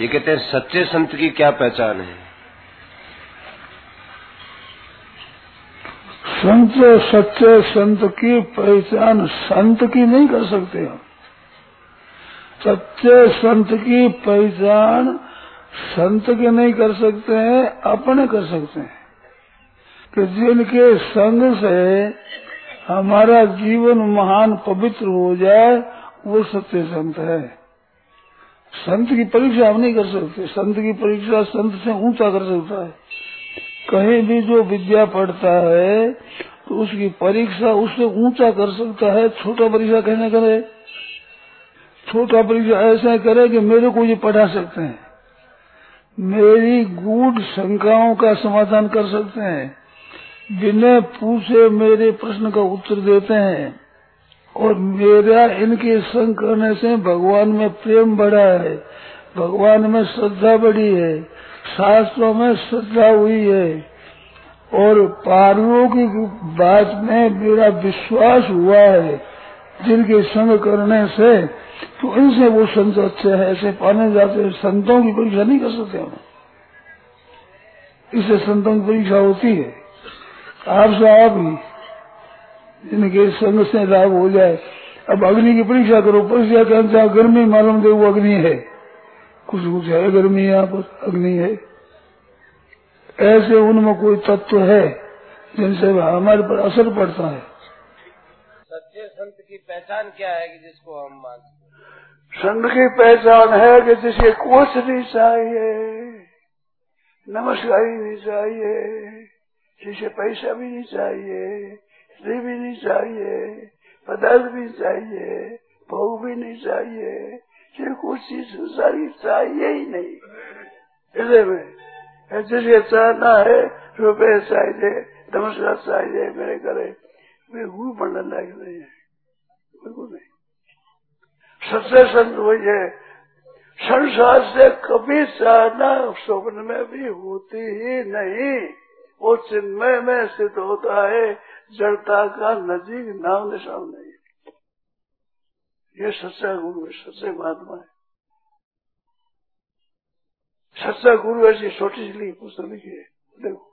ये कहते हैं, सच्चे संत की क्या पहचान है? संत, सच्चे संत की पहचान संत की नहीं कर सकते हम। सच्चे संत की पहचान संत के नहीं कर सकते हैं, अपने कर सकते हैं। कि जिनके संग से हमारा जीवन महान पवित्र हो जाए, वो सत्य संत है। संत की परीक्षा हम नहीं कर सकते। संत की परीक्षा संत से ऊँचा कर सकता है। कहीं भी जो विद्या पढ़ता है तो उसकी परीक्षा उससे ऊँचा कर सकता है। छोटा परीक्षा कहने करे? छोटा परीक्षा ऐसा करे कि मेरे को ये पढ़ा सकते हैं। मेरी गूढ़ शंकाओं का समाधान कर सकते हैं। बिना पूछे मेरे प्रश्न का उत्तर देते हैं। और मेरा इनके संग करने से भगवान में प्रेम बढ़ा है। भगवान में श्रद्धा बढ़ी है। शास्त्रों में श्रद्धा हुई है। और पार्वों की बात में मेरा विश्वास हुआ है। जिनके संग करने से तो इनसे वो संत अच्छे है। ऐसे पाने जाते हैं। संतों की परीक्षा नहीं कर सकते हम। इससे संतों की परीक्षा होती है। आपसे आप ही इनके संग से लाभ हो जाए। अब अग्नि की परीक्षा करो परीक्षा के अंतर गर्मी मालूम दे वो अग्नि है। कुछ कुछ है गर्मी यहाँ पर अग्नि है। ऐसे उनमें कोई तत्व है जिनसे हमारे पर असर पड़ता है। सच्चे संत की पहचान क्या है कि जिसको हम मानते संत की पहचान है कि जिसे कुछ नहीं चाहिए नमस्कार नहीं चाहिए जिसे पैसा भी नहीं चाहिए चाहिए पदार्थ भी चाहिए, भोग भी नहीं चाहिए सिर्फ़ कुछ चीज़ संसारी चाहिए ही नहीं। हृदय में जिसे चाहना है, रुपये चाहिए, नमस्कार चाहिए, मेरे घरे वे गुरु मंडल लायक नहीं है। बिल्कुल नहीं। सच्चे संत वही है, संसार से कभी चाहना स्वप्न में भी होती ही नहीं। वो चिन्मय में स्थित होता है जड़ता का नजीक नाम निशान नहीं ये सच्चा गुरु है सच्चे महात्मा है। सच्चा गुरु ऐसी छोटी सी लिखी पुस्तक लिखी है। देखो।